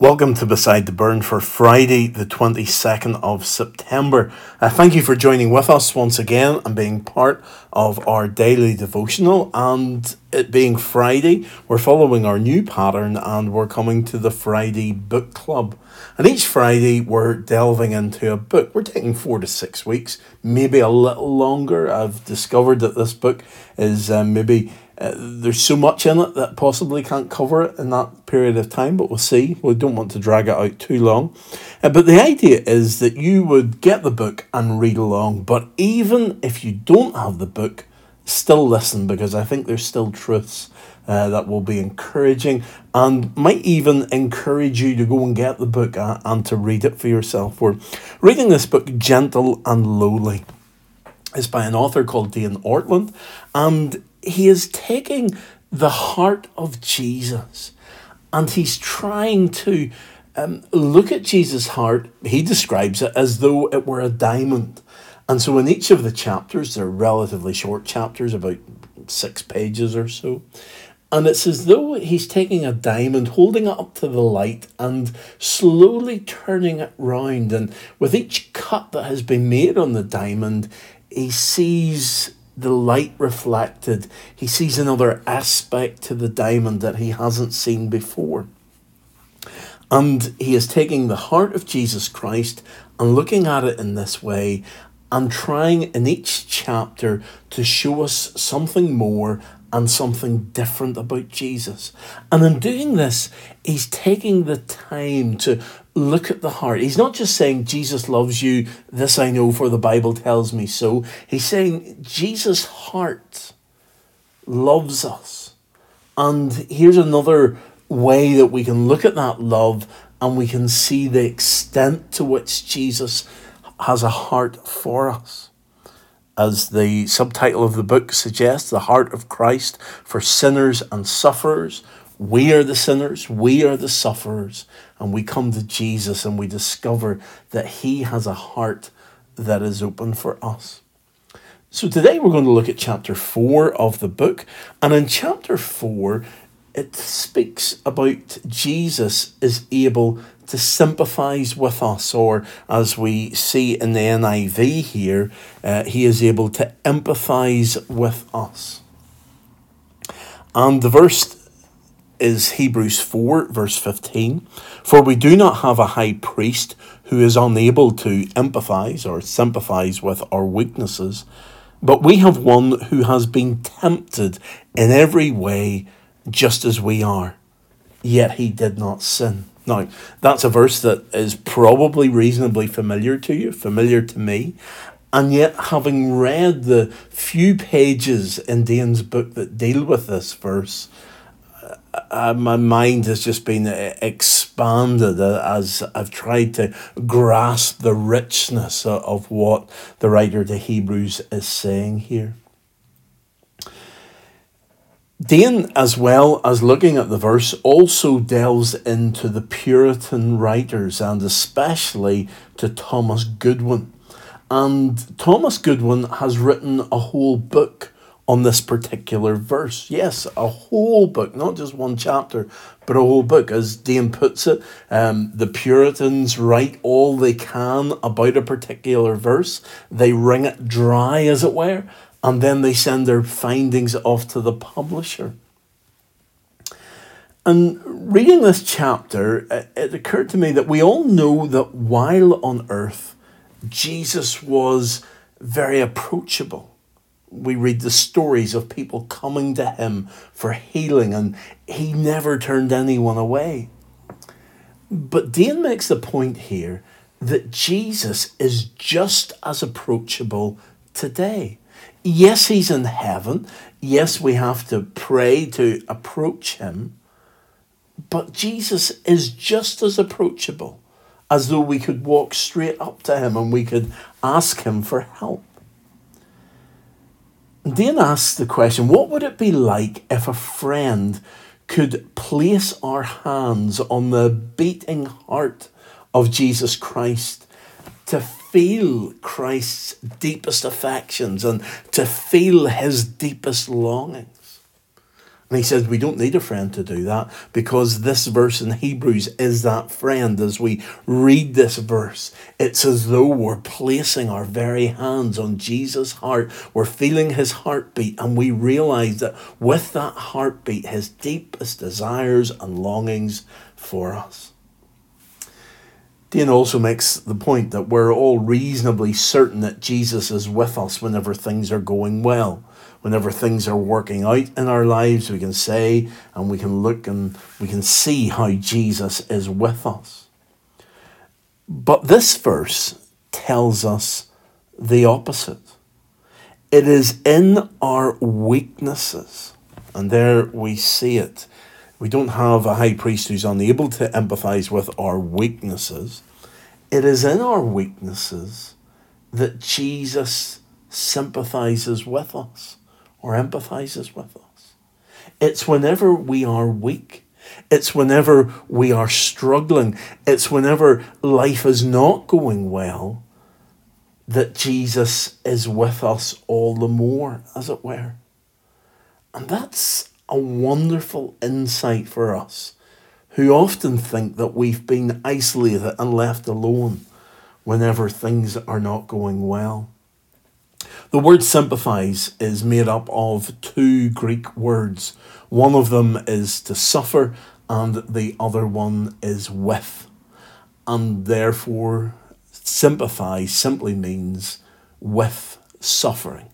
Welcome to Beside the Burn for Friday, the 22nd of September. Uh, thank you for joining with us once again and being part of our daily devotional. And it being Friday, we're following our new pattern and we're coming to the Friday Book Club. And each Friday, we're delving into a book. We're taking four to six weeks, maybe a little longer. I've discovered that this book is uh, maybe uh, there's so much in it that possibly can't cover it in that period of time, but we'll see. We don't want to drag it out too long. Uh, but the idea is that you would get the book and read along, but even if you don't have the book, still listen because I think there's still truths uh, that will be encouraging and might even encourage you to go and get the book uh, and to read it for yourself. We're reading this book, Gentle and Lowly. It's by an author called Dane Ortlund, and he is taking the heart of Jesus and he's trying to um, look at Jesus' heart. He describes it as though it were a diamond. And so in each of the chapters, they're relatively short chapters, about six pages or so. And it's as though he's taking a diamond, holding it up to the light, and slowly turning it round. And with each cut that has been made on the diamond, he sees the light reflected. He sees another aspect to the diamond that he hasn't seen before. And he is taking the heart of Jesus Christ and looking at it in this way and trying in each chapter to show us something more and something different about Jesus. And in doing this, he's taking the time to look at the heart. He's not just saying, Jesus loves you, this I know for the Bible tells me so. He's saying, Jesus' heart loves us. And here's another way that we can look at that love and we can see the extent to which Jesus has a heart for us. As the subtitle of the book suggests, the heart of Christ for sinners and sufferers we are the sinners, we are the sufferers, and we come to Jesus and we discover that He has a heart that is open for us. So today we're going to look at chapter 4 of the book, and in chapter 4, it speaks about Jesus is able to sympathize with us, or as we see in the NIV here, uh, he is able to empathize with us. And the verse is Hebrews 4, verse 15. For we do not have a high priest who is unable to empathize or sympathize with our weaknesses, but we have one who has been tempted in every way just as we are, yet he did not sin. Now, that's a verse that is probably reasonably familiar to you, familiar to me. And yet, having read the few pages in Dane's book that deal with this verse, uh, my mind has just been uh, expanded uh, as I've tried to grasp the richness of what the writer to Hebrews is saying here. Dane, as well as looking at the verse, also delves into the Puritan writers and especially to Thomas Goodwin. And Thomas Goodwin has written a whole book on this particular verse. Yes, a whole book, not just one chapter, but a whole book. As Dane puts it, um, the Puritans write all they can about a particular verse, they wring it dry, as it were, and then they send their findings off to the publisher. And reading this chapter, it occurred to me that we all know that while on earth, Jesus was very approachable we read the stories of people coming to him for healing, and he never turned anyone away. But Dean makes the point here that Jesus is just as approachable today. Yes, he's in heaven. Yes, we have to pray to approach him. But Jesus is just as approachable as though we could walk straight up to him and we could ask him for help. Dane asks the question what would it be like if a friend could place our hands on the beating heart of Jesus Christ to feel Christ's deepest affections and to feel his deepest longings? And he says we don't need a friend to do that because this verse in Hebrews is that friend. As we read this verse, it's as though we're placing our very hands on Jesus' heart. We're feeling his heartbeat, and we realize that with that heartbeat, his deepest desires and longings for us. Dean also makes the point that we're all reasonably certain that Jesus is with us whenever things are going well whenever things are working out in our lives, we can say and we can look and we can see how Jesus is with us. But this verse tells us the opposite. It is in our weaknesses, and there we see it. We don't have a high priest who's unable to empathize with our weaknesses. It is in our weaknesses that Jesus sympathizes with us or empathizes with us. It's whenever we are weak. It's whenever we are struggling. It's whenever life is not going well that Jesus is with us all the more, as it were. And that's a wonderful insight for us who often think that we've been isolated and left alone whenever things are not going well. The word sympathize is made up of two Greek words. One of them is to suffer, and the other one is with. And therefore, sympathize simply means with suffering.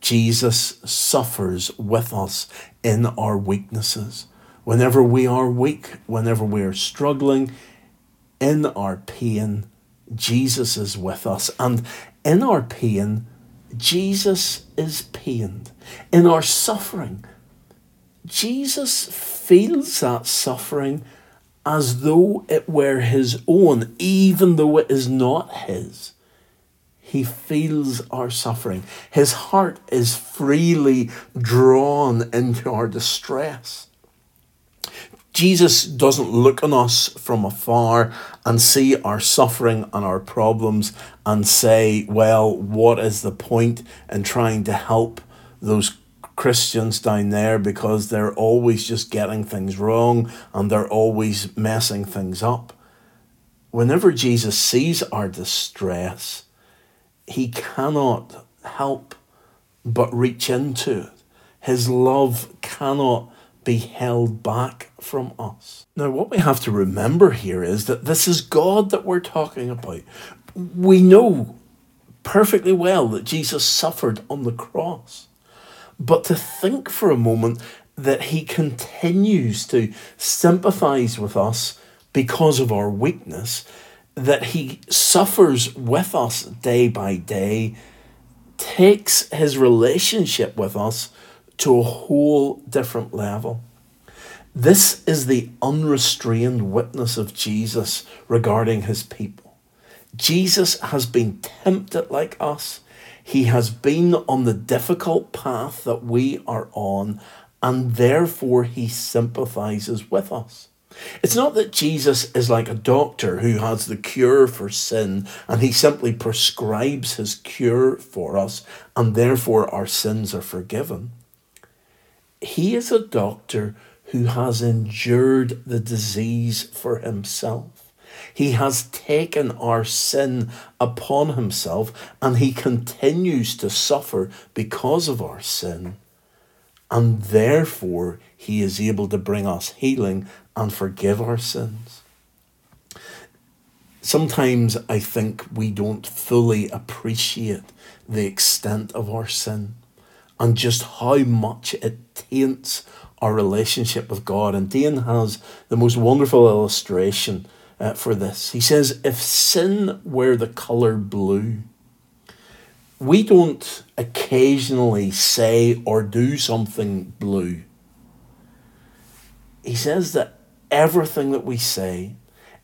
Jesus suffers with us in our weaknesses. Whenever we are weak, whenever we are struggling, in our pain, Jesus is with us. And in our pain, Jesus is pained. In our suffering, Jesus feels that suffering as though it were his own, even though it is not his. He feels our suffering. His heart is freely drawn into our distress. Jesus doesn't look on us from afar and see our suffering and our problems and say, well, what is the point in trying to help those Christians down there because they're always just getting things wrong and they're always messing things up. Whenever Jesus sees our distress, he cannot help but reach into it. His love cannot be held back from us. Now, what we have to remember here is that this is God that we're talking about. We know perfectly well that Jesus suffered on the cross. But to think for a moment that he continues to sympathize with us because of our weakness, that he suffers with us day by day, takes his relationship with us to a whole different level. This is the unrestrained witness of Jesus regarding his people. Jesus has been tempted like us. He has been on the difficult path that we are on, and therefore he sympathizes with us. It's not that Jesus is like a doctor who has the cure for sin and he simply prescribes his cure for us, and therefore our sins are forgiven. He is a doctor who has endured the disease for himself. He has taken our sin upon himself and he continues to suffer because of our sin. And therefore, he is able to bring us healing and forgive our sins. Sometimes I think we don't fully appreciate the extent of our sin and just how much it taints our relationship with God. And Dean has the most wonderful illustration uh, for this. He says, If sin were the colour blue, we don't occasionally say or do something blue. He says that everything that we say,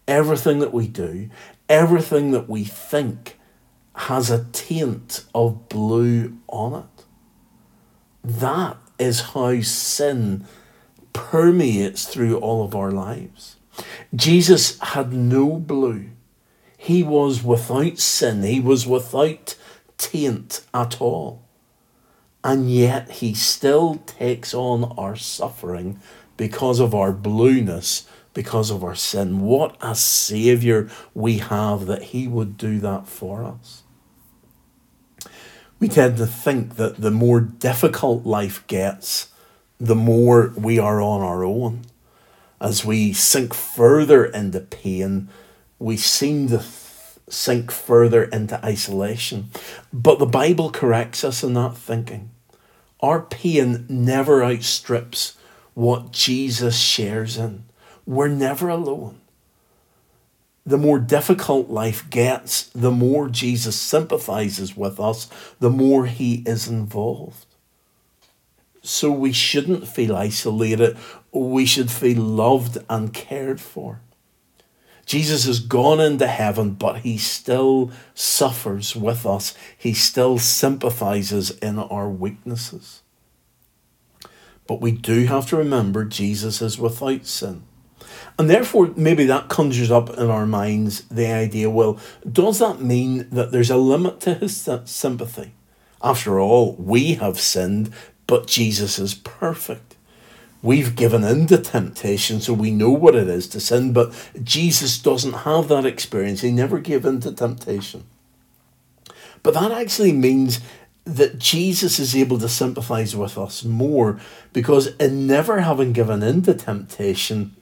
everything that we do, everything that we think has a taint of blue on it. That is how sin permeates through all of our lives. Jesus had no blue. He was without sin. He was without taint at all. and yet he still takes on our suffering because of our blueness, because of our sin. What a Saviour we have that he would do that for us. We tend to think that the more difficult life gets, the more we are on our own. As we sink further into pain, we seem to sink further into isolation. But the Bible corrects us in that thinking. Our pain never outstrips what Jesus shares in. We're never alone. The more difficult life gets, the more Jesus sympathizes with us, the more he is involved. So we shouldn't feel isolated. We should feel loved and cared for. Jesus has gone into heaven, but he still suffers with us. He still sympathizes in our weaknesses. But we do have to remember Jesus is without sin. And therefore, maybe that conjures up in our minds the idea well, does that mean that there's a limit to his sympathy? After all, we have sinned, but Jesus is perfect. We've given in to temptation, so we know what it is to sin, but Jesus doesn't have that experience. He never gave in to temptation. But that actually means that Jesus is able to sympathize with us more because, in never having given in to temptation,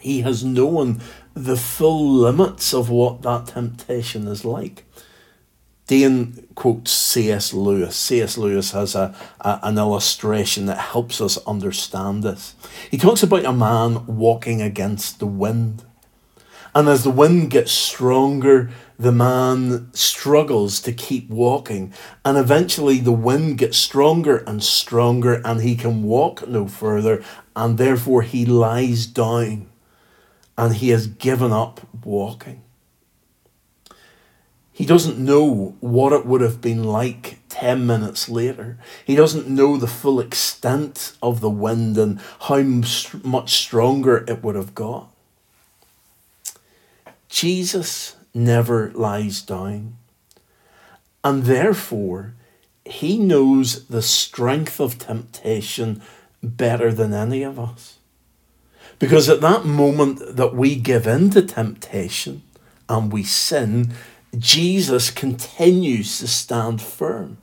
he has known the full limits of what that temptation is like. Dane quotes C.S. Lewis. C.S. Lewis has a, a, an illustration that helps us understand this. He talks about a man walking against the wind. And as the wind gets stronger, the man struggles to keep walking. And eventually the wind gets stronger and stronger, and he can walk no further. And therefore he lies down and he has given up walking. He doesn't know what it would have been like 10 minutes later. He doesn't know the full extent of the wind and how much stronger it would have got. Jesus never lies down. And therefore, he knows the strength of temptation better than any of us. Because at that moment that we give in to temptation and we sin, Jesus continues to stand firm.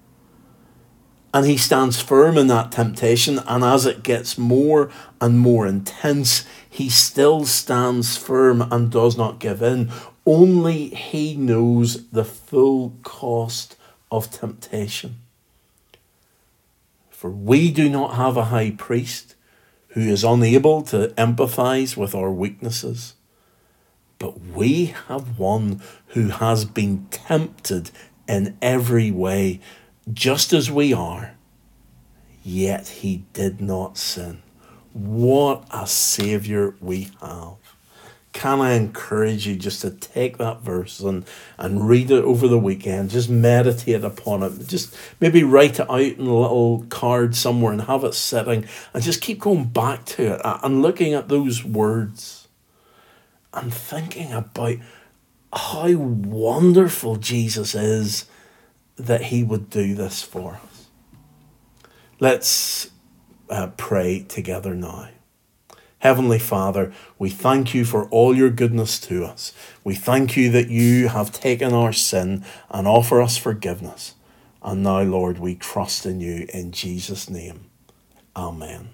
And he stands firm in that temptation, and as it gets more and more intense, he still stands firm and does not give in. Only he knows the full cost of temptation. For we do not have a high priest who is unable to empathize with our weaknesses but we have one who has been tempted in every way, just as we are, yet he did not sin. What a Saviour we have. Can I encourage you just to take that verse and, and read it over the weekend? Just meditate upon it. Just maybe write it out in a little card somewhere and have it sitting and just keep going back to it and looking at those words I'm thinking about how wonderful Jesus is that he would do this for us. Let's uh, pray together now. Heavenly Father, we thank you for all your goodness to us. We thank you that you have taken our sin and offer us forgiveness. And now, Lord, we trust in you in Jesus' name. Amen.